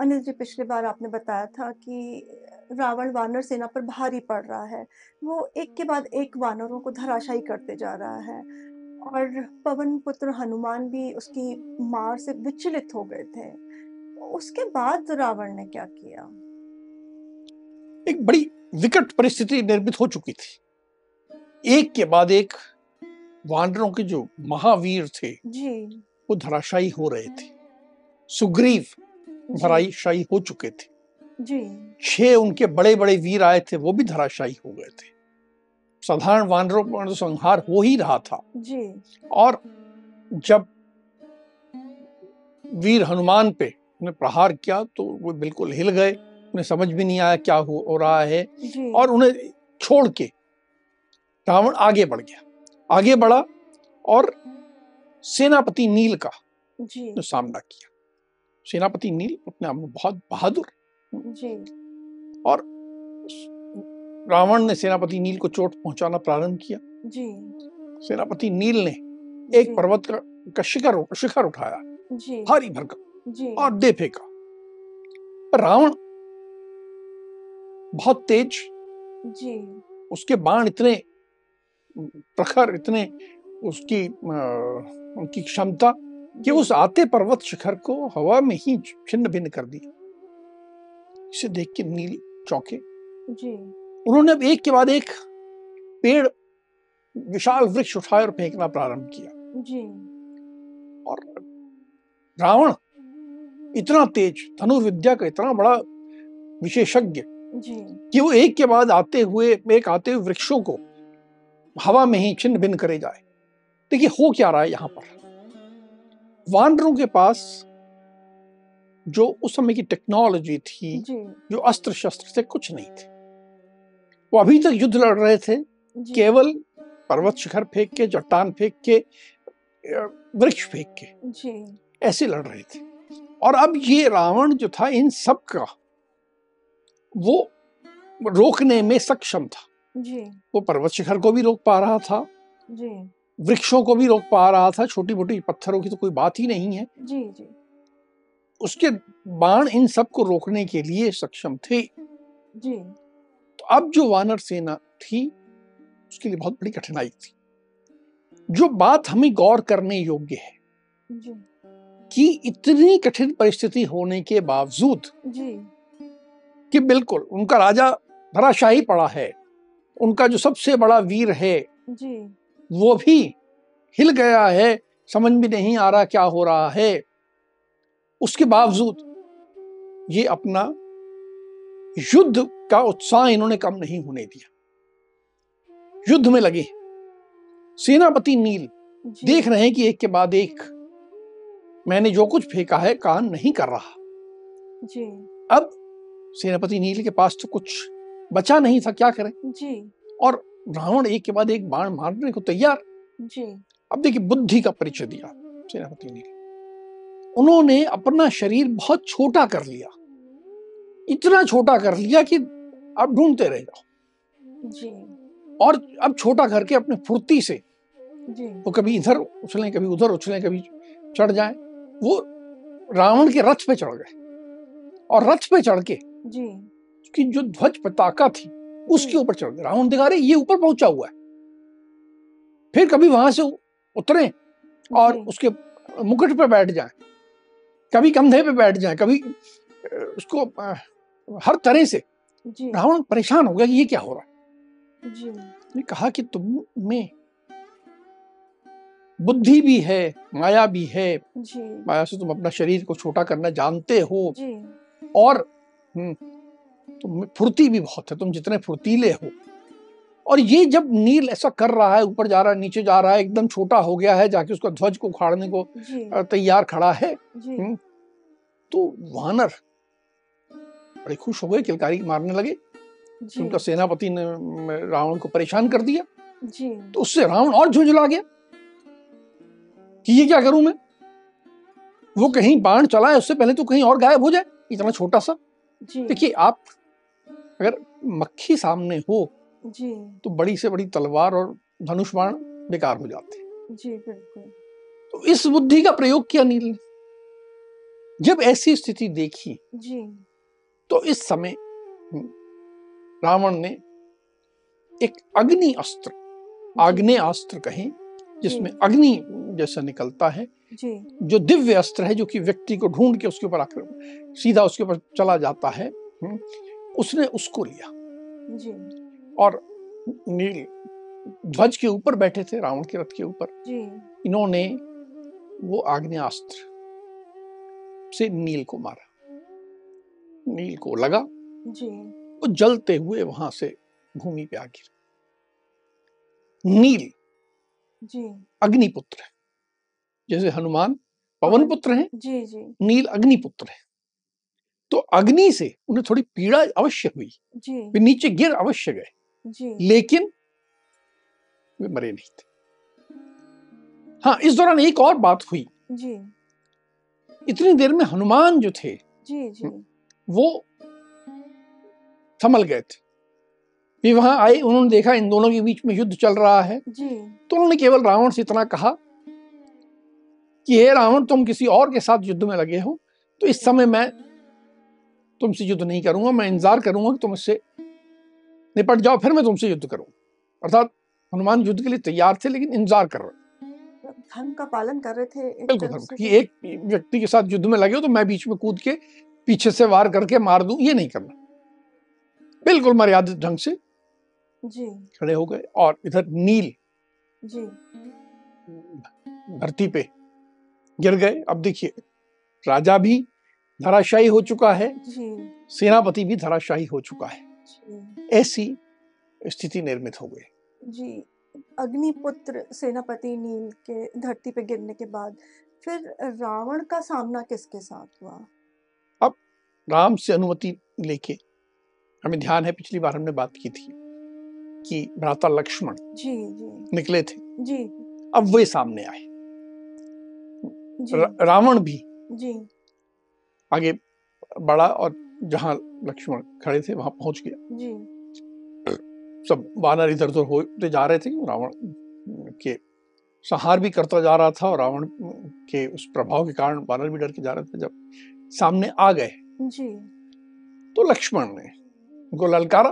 अनिल जी पिछली बार आपने बताया था कि रावण वानर सेना पर भारी पड़ रहा है। वो एक के बाद एक वानरों को धराशायी करते जा रहा है और पवन पुत्र हनुमान भी उसकी मार से विचलित हो गए थे। उसके बाद रावण ने क्या किया? एक बड़ी विकट परिस्थिति निर्मित हो चुकी थी। एक के बाद एक वानरों के जो महावीर थे जी। वो धराशायी हो रहे थे। सुग्रीव धराशायी हो चुके थे। जी। छह उनके बड़े बड़े वीर आए थे वो भी धराशायी हो गए थे। साधारण वानरों पर तो संहार हो ही रहा था। जी। और जब वीर हनुमान पे उन्हें प्रहार किया तो वो बिल्कुल हिल गए। उन्हें समझ भी नहीं आया क्या हो हो रहा है। और उन्हें छोड़ के रावण आगे बढ़ गया। आगे बढ़ा और सेनापति नील का जी। ने सामना किया। सेनापति नील अपने आप में बहुत बहादुर जी। और रावण ने सेनापति नील को चोट पहुंचाना प्रारंभ किया। जी। सेनापति नील ने एक पर्वत का, का शिखर शिखर उठाया। जी। भारी भरकम जी। और दे फेंका। रावण बहुत तेज। जी। उसके बाण इतने प्रखर इतने उसकी अ, उनकी क्षमता कि उस आते पर्वत शिखर को हवा में ही छिन्न भिन्न कर दिया इसे देख के नील चौंके। उन्होंने अब एक के बाद एक पेड़ विशाल वृक्ष उठाए और फेंकना प्रारंभ किया। जी। और रावण इतना तेज धनुर्विद्या का इतना बड़ा विशेषज्ञ कि वो एक के बाद आते हुए एक आते हुए वृक्षों को हवा में ही छिन्न भिन्न करे जाए। देखिए हो क्या रहा है यहाँ पर। वानरों के पास जो उस समय की टेक्नोलॉजी थी जो। अस्त्र शस्त्र थे कुछ नहीं थे। वो अभी तक युद्ध लड़ रहे थे। केवल पर्वत शिखर फेंक के चट्टान फेंक के वृक्ष फेंक के जी। ऐसे लड़ रहे थे। और अब ये रावण जो था इन सब का वो रोकने में सक्षम था। जी। वो पर्वत शिखर को भी रोक पा रहा था। जी। वृक्षों को भी रोक पा रहा था छोटी मोटी पत्थरों की तो कोई बात ही नहीं है। जी जी। उसके बाण इन सबको रोकने के लिए सक्षम थे। जी। तो अब जो वानर सेना थी उसके लिए बहुत बड़ी कठिनाई थी। जो बात हमें गौर करने योग्य है जी। कि इतनी कठिन परिस्थिति होने के बावजूद जी। कि बिल्कुल उनका राजा धराशाही पड़ा है। उनका जो सबसे बड़ा वीर है जी। वो भी हिल गया है समझ में नहीं आ रहा क्या हो रहा है। उसके बावजूद ये अपना युद्ध का उत्साह इन्होंने कम नहीं होने दिया। युद्ध में लगे। सेनापति नील देख रहे हैं कि एक के बाद एक। मैंने जो कुछ फेंका है कान नहीं कर रहा। जी। अब सेनापति नील के पास तो कुछ बचा नहीं था क्या करें? जी। और रावण एक के बाद एक बाण मारने को तैयार। जी। अब देखिए बुद्धि का परिचय दिया सेनापति ने। उन्होंने अपना शरीर बहुत छोटा कर लिया। इतना छोटा कर लिया कि अब ढूंढते रह जाओ। जी। और अब छोटा करके अपने फुर्ती से जी। वो कभी इधर उछले कभी उधर उछले कभी चढ़ जाए। वो रावण के रथ पे चढ़ गए। और रथ पे चढ़ के जी। उसकी जो ध्वज पताका थी उसके ऊपर चढ़ गए। रावण दिखा रहे ये ऊपर पहुँचा हुआ है। फिर कभी वहाँ से उतरे और उसके मुकुट पे बैठ जाए। कभी कंधे पे बैठ जाए कभी उसको हर तरह से। रावण परेशान हो गया कि ये क्या हो रहा है? जी। कहा कि तुम में बुद्धि भी है माया भी है। जी। माया से तुम अपना शरीर को छोटा करना जानते हो। जी। और में फुर्ती भी बहुत है तुम जितने फुर्तीले हो। और ये जब नील ऐसा कर रहा है ऊपर जा रहा है नीचे जा रहा है एकदम छोटा हो गया है जाके उसका ध्वज को उखाड़ने को तैयार खड़ा है हम्म। तो वानर बड़े खुश हो गए किलकारी मारने लगे। उनका सेनापति ने रावण को परेशान कर दिया। जी। तो उससे रावण और झुंझला गया। कि ये क्या करूँ मैं? वो कहीं बाण चलाए उससे पहले तो कहीं और गायब हो जाए इतना छोटा सा। देखिए आप अगर मक्खी सामने हो जी। तो बड़ी से बड़ी तलवार और धनुष बाण बेकार हो जाते हैं। जी बिल्कुल। तो इस बुद्धि का प्रयोग किया नील ने। जब ऐसी स्थिति देखी जी। तो इस समय रावण ने एक अग्नि अस्त्र आग्नेय अस्त्र कहें जिसमें अग्नि जैसा निकलता है जी। जो दिव्य अस्त्र है जो कि व्यक्ति को ढूंढ के उसके ऊपर आक्रमण सीधा उसके ऊपर चला जाता है हम्म, उसने उसको लिया। जी। और नील ध्वज के ऊपर बैठे थे रावण के रथ के ऊपर। इन्होंने वो आग्नेस्त्र से नील को मारा। नील को लगा। जी। वो जलते हुए वहाँ से भूमि पे आ गिरा। नील जी। अग्निपुत्र है। जैसे हनुमान पवन पुत्र हैं जी जी। नील अग्निपुत्र है। तो अग्नि से उन्हें थोड़ी पीड़ा अवश्य हुई। जी। वे नीचे गिर अवश्य गए। जी। लेकिन वे मरे नहीं थे। हाँ इस दौरान एक और बात हुई। जी। इतनी देर में हनुमान जो थे जी जी। वो थमल गए थे। वे वहाँ आए उन्होंने देखा इन दोनों के बीच में युद्ध चल रहा है। जी। तो उन्होंने केवल रावण से इतना कहा कि हे रावण तुम किसी और के साथ युद्ध में लगे हो। तो इस समय मैं तुमसे युद्ध नहीं करूँगा मैं इंतज़ार करूँगा कि तुम इससे निपट जाओ फिर मैं तुमसे युद्ध करूँगा अर्थात हनुमान युद्ध के लिए तैयार थे लेकिन इंतज़ार कर रहे। धर्म का पालन कर रहे थे बिल्कुल धर्म कि एक व्यक्ति के साथ युद्ध में लगे हो तो मैं बीच में कूद के पीछे से वार करके मार दूँ ये नहीं करना। बिल्कुल मर्यादित ढंग से जी। खड़े हो गए और इधर नील जी। धरती पे गिर गए। अब देखिए राजा भी धराशायी हो चुका है। सेनापति भी धराशायी हो चुका है। ऐसी स्थिति निर्मित हो गई। जी। अग्निपुत्र सेनापति नील के धरती पे गिरने के बाद फिर रावण का सामना किसके साथ हुआ? अब राम से अनुमति लेके हमें ध्यान है पिछली बार हमने बात की थी कि भ्राता लक्ष्मण जी जी। निकले थे। जी। अब वे सामने आए। रावण भी जी। आगे बढ़ा और जहाँ लक्ष्मण खड़े थे वहाँ पहुँच गया। जी। सब वानर इधर उधर होते जा रहे थे रावण के संहार भी करता जा रहा था और रावण के उस प्रभाव के कारण वानर भी डर के जा रहे थे जब सामने आ गए। जी। तो लक्ष्मण ने उनको ललकारा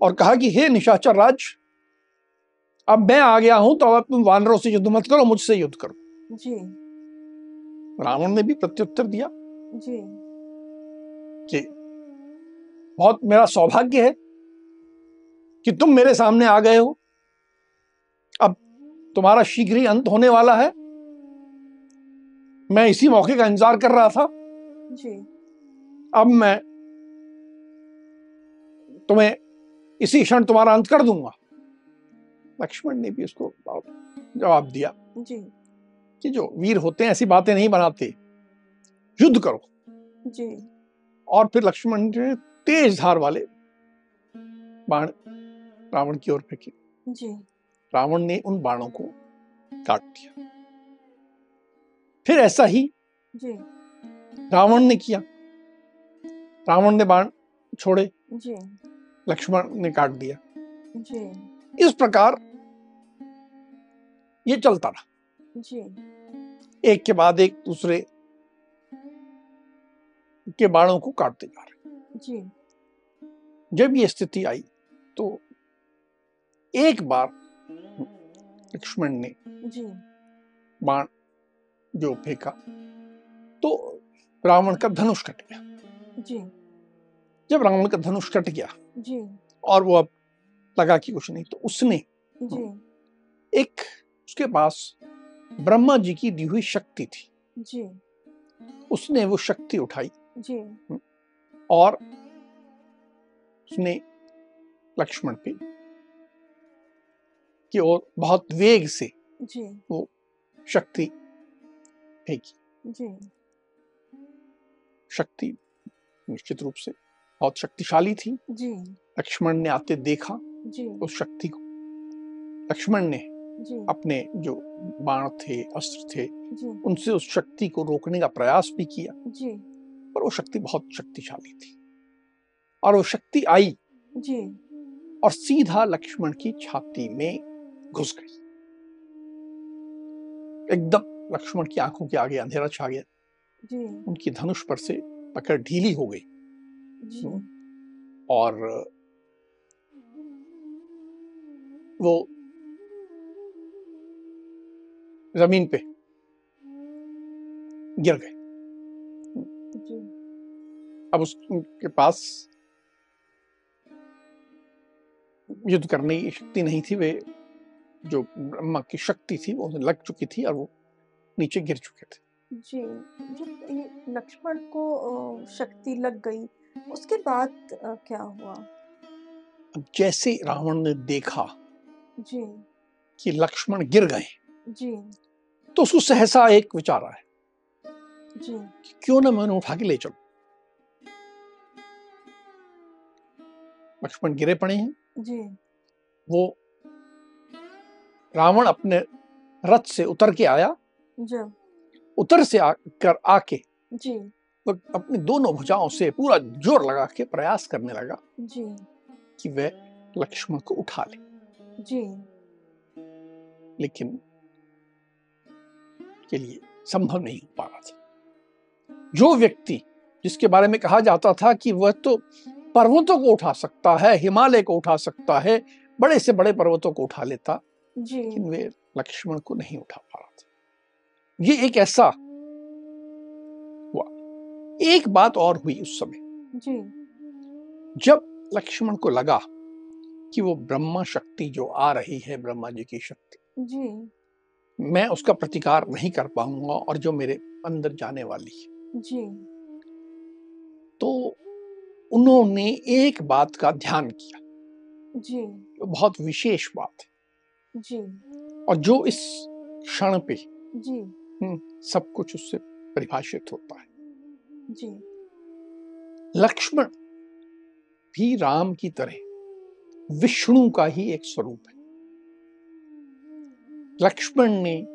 और कहा कि हे निशाचर राज अब मैं आ गया हूँ तो अब तुम वानरों से युद्ध मत करो मुझसे युद्ध करो। जी। रावण ने भी प्रत्युत्तर दिया जी। कि बहुत मेरा सौभाग्य है कि तुम मेरे सामने आ गए हो। अब तुम्हारा शीघ्र ही अंत होने वाला है। मैं इसी मौके का इंतज़ार कर रहा था। जी। अब मैं तुम्हें इसी क्षण तुम्हारा अंत कर दूँगा। लक्ष्मण ने भी उसको जवाब दिया। जी। कि जो वीर होते हैं ऐसी बातें नहीं बनाते। युद्ध करो। जी। और फिर लक्ष्मण ने तेज धार वाले बाण रावण की ओर फेंके। जी। रावण ने उन बाणों को काट दिया। फिर ऐसा ही जी। रावण ने किया। रावण ने बाण छोड़े। जी। लक्ष्मण ने काट दिया। जी। इस प्रकार ये चलता रहा। जी। एक के बाद एक दूसरे के बाणों को काटते जा रहे। जी। जब ये स्थिति आई तो एक बार लक्ष्मण ने जी। बाण जो फेंका तो रावण का धनुष कट गया। जी। जब रावण का धनुष कट गया जी। और वो अब लगा कि कुछ नहीं तो उसने जी। एक उसके पास ब्रह्मा जी की दी हुई शक्ति थी। जी। उसने वो शक्ति उठाई। जी। और उसने लक्ष्मण पे की ओर बहुत वेग से जी। वो शक्ति फेंकी। जी। शक्ति निश्चित रूप से बहुत शक्तिशाली थी। जी। लक्ष्मण ने आते देखा जी। उस शक्ति को। लक्ष्मण ने अपने जो बाण थे अस्त्र थे उनसे उस शक्ति को रोकने का प्रयास भी किया। जी। पर वो शक्ति बहुत शक्तिशाली थी। और वो शक्ति आई। जी। और सीधा लक्ष्मण की छाती में घुस गई। एकदम लक्ष्मण की आँखों के आगे अंधेरा छा गया। जी। उनकी धनुष पर से पकड़ ढीली हो गई। जी। और वो ज़मीन पे। गिर गए। अब उसके पास युद्ध करने की शक्ति नहीं थी वे जो ब्रह्मा की शक्ति थी वो लग चुकी थी और वो नीचे गिर चुके थे। जी जब ये लक्ष्मण को शक्ति लग गई उसके बाद क्या हुआ? अब जैसे रावण ने देखा जी। कि लक्ष्मण गिर गए जी। तो उसको सहसा एक विचार आया क्यों ना मैं उन्हें उठा के ले चलूँ? लक्ष्मण गिरे पड़े हैं। जी। वो रावण अपने रथ से उतर के आया। जब उतर से आकर आके जी। वो अपनी दोनों भुजाओं से पूरा ज़ोर लगा के प्रयास करने लगा जी। कि वह लक्ष्मण को उठा ले। जी। लेकिन के लिए संभव नहीं हो पा रहा था। जो व्यक्ति जिसके बारे में कहा जाता था कि वह तो पर्वतों को उठा सकता है हिमालय को उठा सकता है बड़े से बड़े पर्वतों को उठा लेता जी। लेकिन वे लक्ष्मण को नहीं उठा पा रहा था। ये एक ऐसा हुआ। एक बात और हुई उस समय। जी। जब लक्ष्मण को लगा कि वो ब्रह्मा शक्ति जो आ रही है ब्रह्मा जी की शक्ति जी। मैं उसका प्रतिकार नहीं कर पाऊँगा और जो मेरे अंदर जाने वाली है। जी। तो उन्होंने एक बात का ध्यान किया। जी। जो बहुत विशेष बात है। जी। और जो इस क्षण पे जी। हम्म, सब कुछ उससे परिभाषित होता है। जी। लक्ष्मण भी राम की तरह विष्णु का ही एक स्वरूप है। लक्ष्मण ने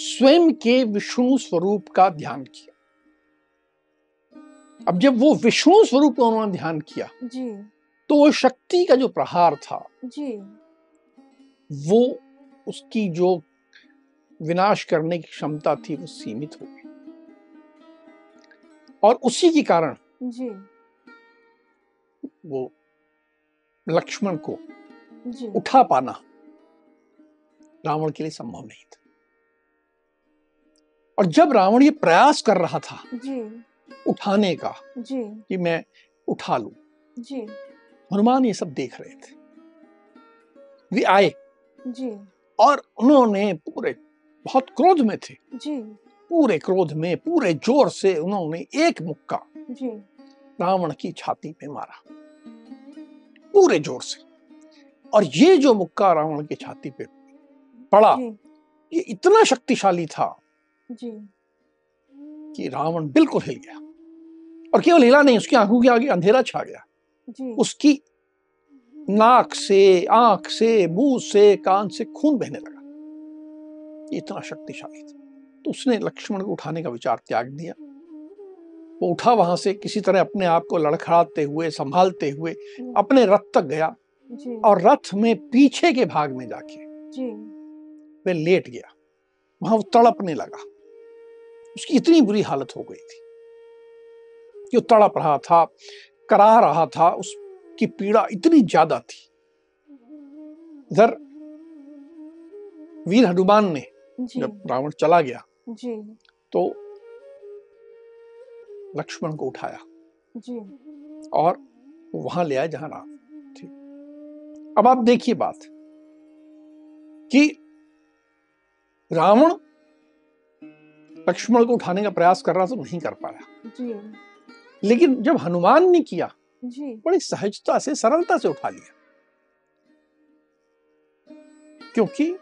स्वयं के विष्णु स्वरूप का ध्यान किया। अब जब वो विष्णु स्वरूप का उन्होंने ध्यान किया जी। तो वो शक्ति का जो प्रहार था जी। वो उसकी जो विनाश करने की क्षमता थी वो सीमित हो गई। और उसी के कारण जी। वो लक्ष्मण को जी। उठा पाना रावण के लिए संभव नहीं था। और जब रावण ये प्रयास कर रहा था जी। उठाने का जी। कि मैं उठा लूँ हनुमान ये सब देख रहे थे। वे आए। जी। और उन्होंने पूरे बहुत क्रोध में थे। जी। पूरे क्रोध में पूरे ज़ोर से उन्होंने एक मुक्का रावण की छाती पे मारा। पूरे ज़ोर से। और ये जो मुक्का रावण की छाती पे पड़ा। ये इतना शक्तिशाली था जी। कि रावण बिल्कुल हिल गया। और केवल हिला नहीं उसकी आँखों के आगे अंधेरा छा गया। जी। उसकी नाक से आँख से मुँह से कान से खून बहने लगा। ये इतना शक्तिशाली था। तो उसने लक्ष्मण को उठाने का विचार त्याग दिया। वो उठा वहाँ से किसी तरह अपने आप को लड़खड़ाते हुए संभालते हुए अपने रथ तक गया जी। और रथ में पीछे के भाग में जाके वे लेट गया। वहाँ वो तड़पने लगा। उसकी इतनी बुरी हालत हो गई थी। कि वो तड़प रहा था कराह रहा था उसकी पीड़ा इतनी ज़्यादा थी। इधर वीर हनुमान ने जब रावण चला गया जी। तो लक्ष्मण को उठाया। जी। और वहाँ ले आया जहाँ राम थी। अब आप देखिए बात कि रावण लक्ष्मण को उठाने का प्रयास कर रहा था नहीं कर पाया। जी। लेकिन जब हनुमान ने किया जी। बड़ी सहजता से सरलता से उठा लिया। क्योंकि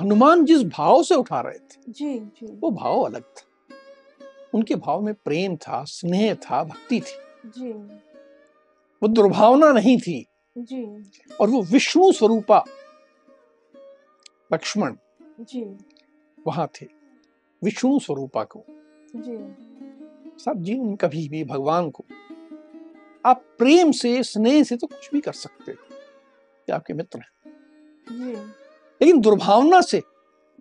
हनुमान जिस भाव से उठा रहे थे जी जी। वो भाव अलग था। उनके भाव में प्रेम था स्नेह था भक्ति थी। जी। वो दुर्भावना नहीं थी। जी। और वो विष्णु स्वरूपा लक्ष्मण जी। वहाँ थे। विष्णु स्वरूपा को। जी। सब जीवन में कभी भी भगवान को। आप प्रेम से स्नेह से तो कुछ भी कर सकते हो। ये आपके मित्र हैं। लेकिन दुर्भावना से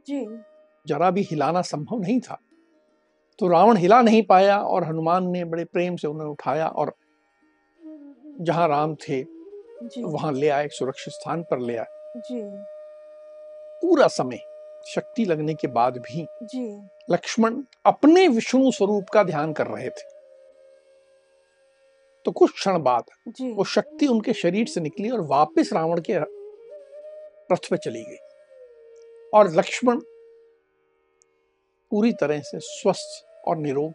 जी। जरा भी हिलाना संभव नहीं था। तो रावण हिला नहीं पाया और हनुमान ने बड़े प्रेम से उन्हें उठाया और जहाँ राम थे जी। वहाँ ले आए एक सुरक्षित स्थान पर ले आए। जी। पूरा समय शक्ति लगने के बाद भी लक्ष्मण अपने विष्णु स्वरूप का ध्यान कर रहे थे। तो कुछ क्षण बाद वो शक्ति उनके शरीर से निकली और वापस रावण के रथ पे चली गई। और लक्ष्मण पूरी तरह से स्वस्थ और निरोग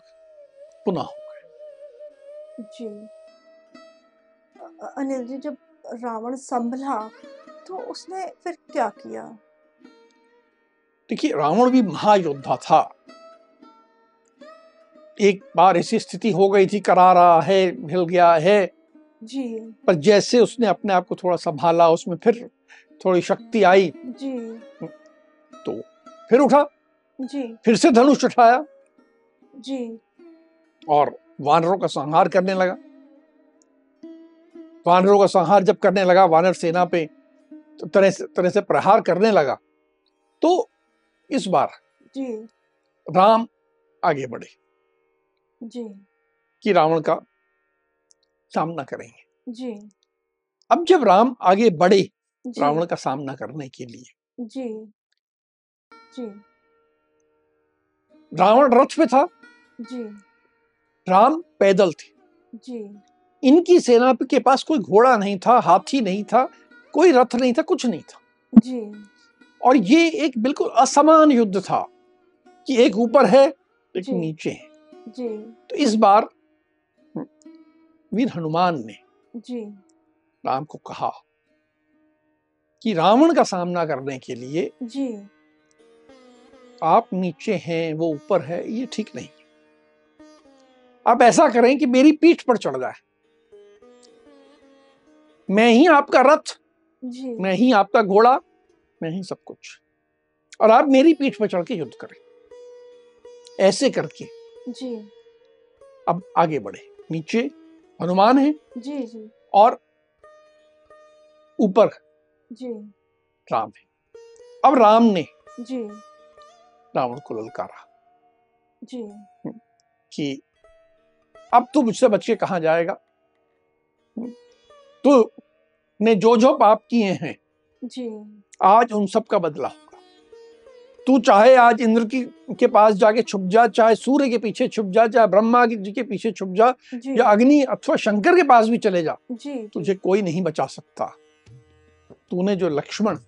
पुनः हो गए। जी। अनिल जी जब रावण संभला तो उसने फिर क्या किया? देखिए रावण भी महायोद्धा था। एक बार ऐसी स्थिति हो गई थी करा रहा है हिल गया है। जी। पर जैसे उसने अपने आप को थोड़ा संभाला उसमें फिर थोड़ी शक्ति आई। जी। तो फिर उठा। जी। फिर से धनुष उठाया। जी। और वानरों का संहार करने लगा। वानरों का संहार जब करने लगा वानर सेना पे तो तरह से तरह से प्रहार करने लगा। तो इस बार जी। राम आगे बढ़े। जी। कि रावण का सामना करेंगे। जी। अब जब राम आगे बढ़े रावण का सामना करने के लिए। जी। जी। रावण रथ पे था। जी। राम पैदल थे। जी। इनकी सेना के पास कोई घोड़ा नहीं था हाथी नहीं था कोई रथ नहीं था कुछ नहीं था। जी। और ये एक बिल्कुल असमान युद्ध था कि एक ऊपर है एक जी। नीचे है। जी। तो इस बार वीर हनुमान ने जी। राम को कहा कि रावण का सामना करने के लिए जी। आप नीचे हैं वो ऊपर है ये ठीक नहीं। आप ऐसा करें कि मेरी पीठ पर चढ़ जाए। मैं ही आपका रथ जी। मैं ही आपका घोड़ा मैं ही सब कुछ। और आप मेरी पीठ पर चढ़ के युद्ध करें। ऐसे करके जी। अब आगे बढ़े। नीचे हनुमान है जी जी। और ऊपर जी। राम है। अब राम ने जी। रावण को ललकारा। जी। कि अब तू मुझसे बच के कहा जाएगा? तू ने जो जो पाप किए हैं जी। आज उन सब का बदला होगा। तू चाहे आज इंद्र की के पास जाके छुप जा चाहे सूर्य के पीछे छुप जा चाहे ब्रह्मा जी के पीछे छुप जा या अग्नि अथवा शंकर के पास भी चले जा जी। तुझे कोई नहीं बचा सकता। तूने जो लक्ष्मण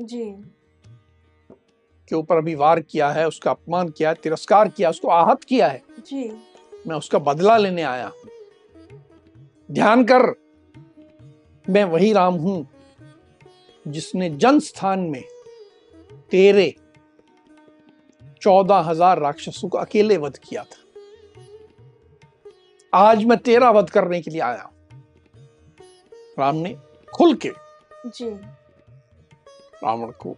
जी। के ऊपर अभी वार किया है उसका अपमान किया है तिरस्कार किया उसको आहत किया है जी। मैं उसका बदला लेने आया। हूँ ध्यान कर मैं वही राम हूँ जिसने जन स्थान में तेरे चौदह हज़ार राक्षसों को अकेले वध किया था। आज मैं तेरा वध करने के लिए आया हूँ। राम ने खुल के जी। रावण को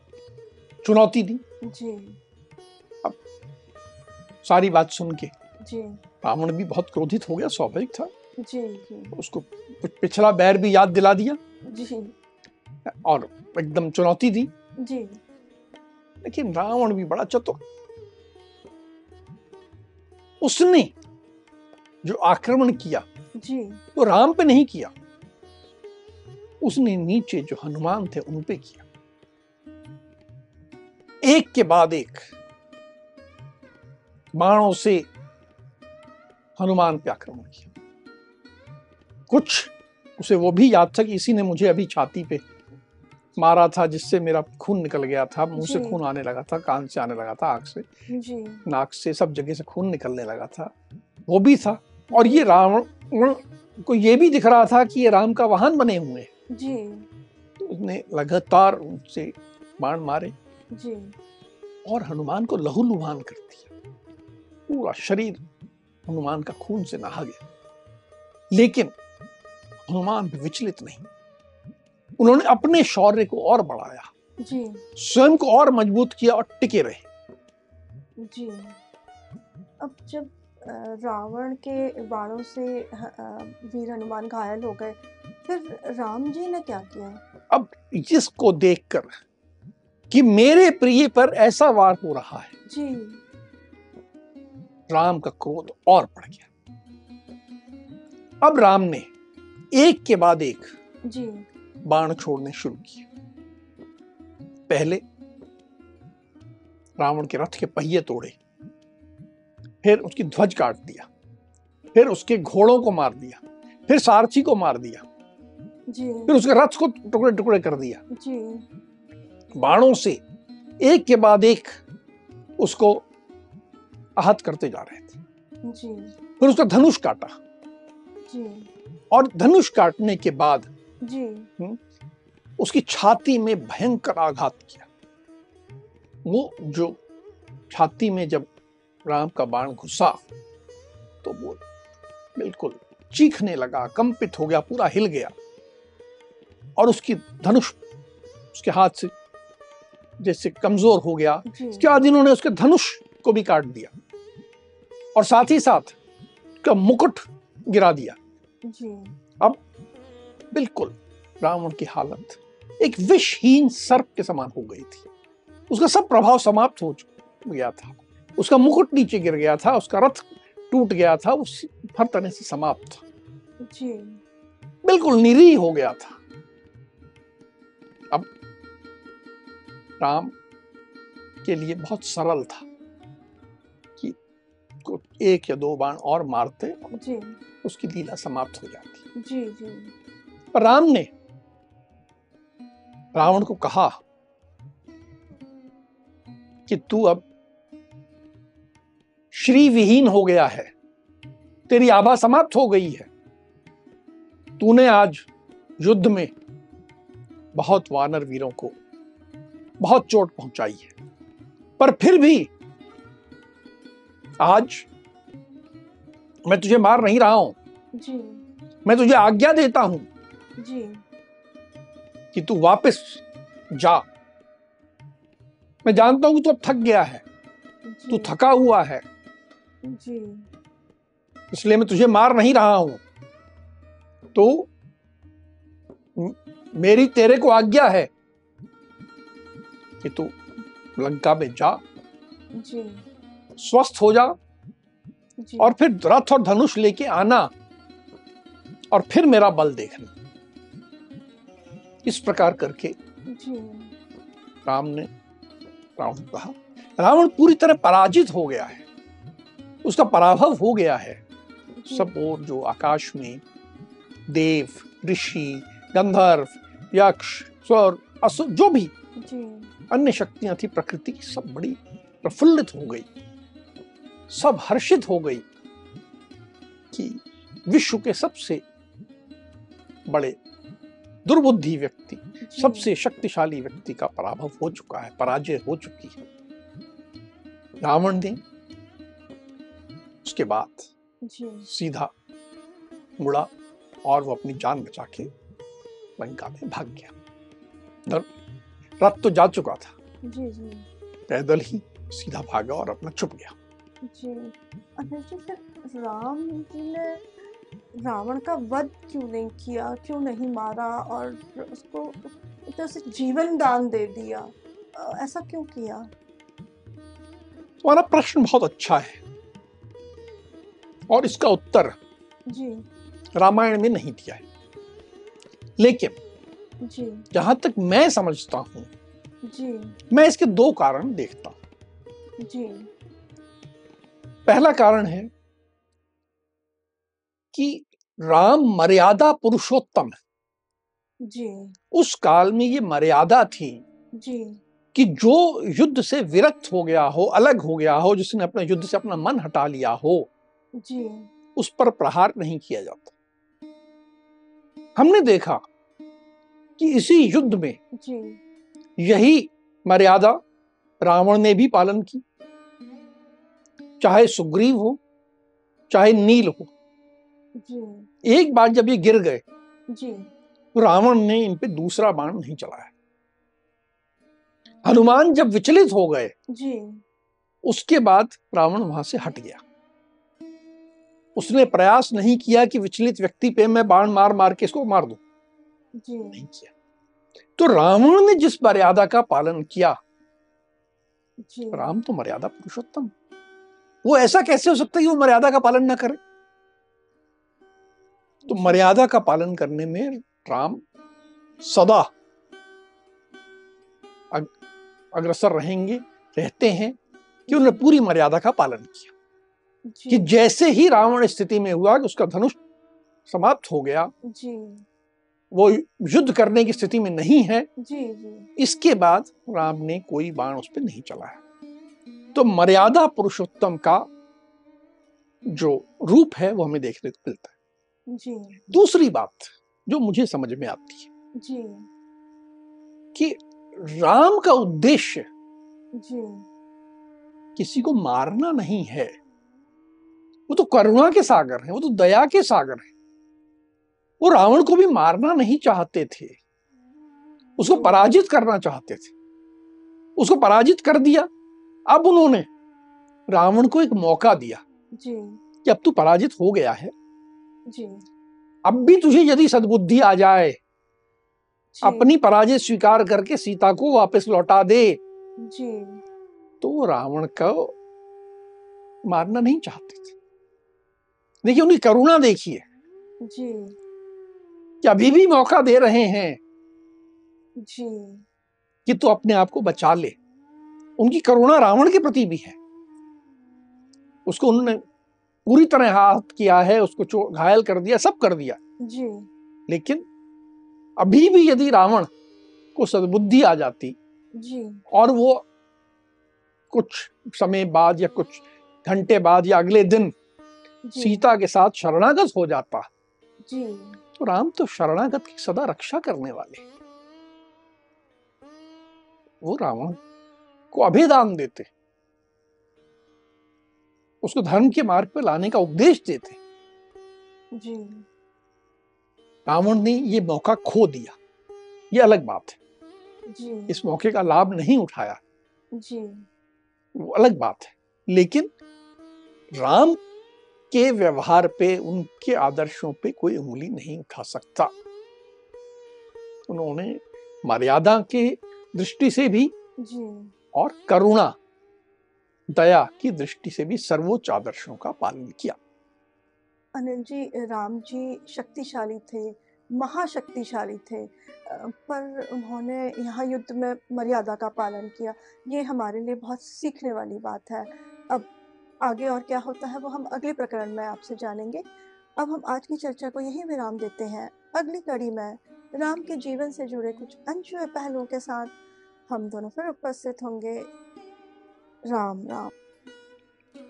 चुनौती दी। जी। अब सारी बात सुन के जी। रावण भी बहुत क्रोधित हो गया स्वाभाविक था। जी जी। उसको कुछ पिछला बैर भी याद दिला दिया। जी। और एकदम चुनौती दी। जी। लेकिन रावण भी बड़ा चतुर। उसने जो आक्रमण किया जी। वो राम पे नहीं किया। उसने नीचे जो हनुमान थे उन पे किया। एक के बाद एक बाणों से हनुमान पे आक्रमण किया। कुछ उसे वो भी याद था कि इसी ने मुझे अभी छाती पे मारा था जिससे मेरा खून निकल गया था मुँह से खून आने लगा था कान से आने लगा था आँख से। जी। नाक से सब जगह से खून निकलने लगा था। वो भी था। और ये रावण को ये भी दिख रहा था कि ये राम का वाहन बने हुए जी। तो उसने लगातार उनसे बाण मारे। जी। और हनुमान को लहूलुहान कर दिया। पूरा शरीर हनुमान का खून से नहा गया। लेकिन हनुमान विचलित नहीं। उन्होंने अपने शौर्य को और बढ़ाया। जी। स्वयं को और मज़बूत किया और टिके रहे। जी। अब जब रावण के बाणों से वीर हनुमान घायल हो गए फिर राम जी ने क्या किया? अब जिसको देखकर कि मेरे प्रिय पर ऐसा वार हो रहा है। जी। राम का क्रोध और बढ़ गया। अब राम ने एक के बाद एक जी। बाण छोड़ने शुरू किए। पहले रावण के रथ के पहिए तोड़े फिर उसकी ध्वज काट दिया फिर उसके घोड़ों को मार दिया फिर सारथी को मार दिया जी। फिर उसके रथ को टुकड़े टुकड़े कर दिया। जी। बाणों से एक के बाद एक उसको आहत करते जा रहे थे। जी। फिर उसका धनुष काटा। जी। और धनुष काटने के बाद जी। उसकी छाती में भयंकर आघात किया। वो जो छाती में जब राम का बाण घुसा तो वो बिल्कुल चीखने लगा कंपित हो गया पूरा हिल गया। और उसकी धनुष उसके हाथ से जैसे कमज़ोर हो गया जी। इसके बाद इन्होंने उसके धनुष को भी काट दिया। और साथ ही साथ का मुकुट गिरा दिया। जी। बिल्कुल रावण की हालत। एक विषहीन सर्प के समान हो गई थी। उसका सब प्रभाव समाप्त हो गया था। उसका मुकुट नीचे गिर गया था उसका रथ टूट गया था वो सी- हर तरह से समाप्त। था जी। बिल्कुल निरीह हो गया था। अब राम के लिए बहुत सरल था कि एक या दो बाण और मारते जी। उसकी लीला समाप्त हो जाती। जी जी। राम ने रावण को कहा कि तू अब श्री विहीन हो गया है तेरी आभा समाप्त हो गई है। तूने आज युद्ध में बहुत वानर वीरों को बहुत चोट पहुंचाई है पर फिर भी आज मैं तुझे मार नहीं रहा हूँ। जी। मैं तुझे आज्ञा देता हूँ जी। कि तू वापस जा। मैं जानता हूँ कि तू अब थक गया है। तू थका हुआ है। जी। इसलिए मैं तुझे मार नहीं रहा हूँ। तो मेरी तेरे को आज्ञा है कि तू लंका में जा। जी। स्वस्थ हो जा। जी। और फिर रथ और धनुष लेके आना। और फिर मेरा बल देखना। इस प्रकार करके। राम ने रावण कहा रावण पूरी तरह पराजित हो गया है। उसका पराभव हो गया है। सब और जो आकाश में देव ऋषि गंधर्व यक्ष स्वर असुर जो भी अन्य शक्तियाँ थी प्रकृति की सब बड़ी प्रफुल्लित हो गई। सब हर्षित हो गई कि विश्व के सबसे बड़े दुर्बुद्धि व्यक्ति सबसे शक्तिशाली व्यक्ति का पराभव हो चुका है पराजय हो चुकी है। रावण ने उसके बाद सीधा मुड़ा और वो अपनी जान बचा के लंका में भाग गया। रथ तो जा चुका था। जी जी। पैदल ही सीधा भागा और अपना छुप गया। जी। जी फिर राम जी ने रावण का वध क्यों नहीं किया? क्यों नहीं मारा? और उसको एक तरह से जीवन दान दे दिया। ऐसा क्यों किया? तुम्हारा प्रश्न बहुत अच्छा है। और इसका उत्तर जी। रामायण में नहीं दिया है। लेकिन जी। जहाँ तक मैं समझता हूँ जी। मैं इसके दो कारण देखता हूँ। जी। पहला कारण है कि राम मर्यादा पुरुषोत्तम है। जी। उस काल में ये मर्यादा थी जी। कि जो युद्ध से विरक्त हो गया हो अलग हो गया हो जिसने अपने युद्ध से अपना मन हटा लिया हो जी। उस पर प्रहार नहीं किया जाता। हमने देखा कि इसी युद्ध में जी। यही मर्यादा रावण ने भी पालन की। चाहे सुग्रीव हो चाहे नील हो। जी। एक बार जब ये गिर गए जी। तो रावण ने इन पे दूसरा बाण नहीं चलाया। हनुमान जब विचलित हो गए जी। उसके बाद रावण वहाँ से हट गया। उसने प्रयास नहीं किया कि विचलित व्यक्ति पे मैं बाण मार मार के इसको मार दू। नहीं किया। तो रावण ने जिस मर्यादा का पालन किया जी। राम तो मर्यादा पुरुषोत्तम। वो ऐसा कैसे हो सकता है कि वो मर्यादा का पालन ना करे? तो मर्यादा का पालन करने में राम सदा अग, अग्रसर रहेंगे रहते हैं कि उन्होंने पूरी मर्यादा का पालन किया। कि जैसे ही रावण स्थिति में हुआ कि उसका धनुष समाप्त हो गया जी। वो युद्ध करने की स्थिति में नहीं है जी जी। इसके बाद राम ने कोई बाण उस पर नहीं चलाया तो मर्यादा पुरुषोत्तम का जो रूप है वो हमें देखने को मिलता है। जी। दूसरी बात जो मुझे समझ में आती है। जी। कि राम का उद्देश्य जी। किसी को मारना नहीं है। वो तो करुणा के सागर है वो तो दया के सागर है। वो रावण को भी मारना नहीं चाहते थे। उसको पराजित करना चाहते थे। उसको पराजित कर दिया। अब उन्होंने रावण को एक मौका दिया जी। कि अब तू पराजित हो गया है। जी। अब भी तुझे यदि सद्बुद्धि आ जाए अपनी पराजय स्वीकार करके सीता को वापस लौटा दे। जी। तो रावण को मारना नहीं चाहते थे। देखिए उनकी करुणा देखिए। जी। कि अभी भी मौका दे रहे हैं। जी। कि तू अपने आप को बचा ले। उनकी करुणा रावण के प्रति भी है। उसको उन्होंने पूरी तरह हाथ किया है उसको घायल कर दिया सब कर दिया। जी। लेकिन अभी भी यदि रावण को सदबुद्धि आ जाती जी। और वो कुछ समय बाद या कुछ घंटे बाद या अगले दिन सीता के साथ शरणागत हो जाता जी। तो राम तो शरणागत की सदा रक्षा करने वाले। वो रावण को अभेदान देते। उसको धर्म के मार्ग पर लाने का उपदेश देते। रावण ने ये मौका खो दिया। ये अलग बात है। जी। इस मौके का लाभ नहीं उठाया। जी। वो अलग बात है। लेकिन राम के व्यवहार पे उनके आदर्शों पे कोई उंगली नहीं उठा सकता। उन्होंने मर्यादा के दृष्टि से भी जी। और करुणा दया की दृष्टि से भी सर्वोच्च आदर्शों का पालन किया। अनिल जी, राम जी शक्तिशाली थे, महाशक्तिशाली थे पर उन्होंने यहाँ युद्ध में मर्यादा का पालन किया। ये हमारे लिए बहुत सीखने वाली बात है। अब आगे और क्या होता है वो हम अगले प्रकरण में आपसे जानेंगे। अब हम आज की चर्चा को यहीं विराम देते हैं। अगली कड़ी में राम के जीवन से जुड़े कुछ अनछुए पहलुओं के साथ हम दोनों फिर उपस्थित होंगे। राम राम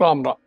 राम राम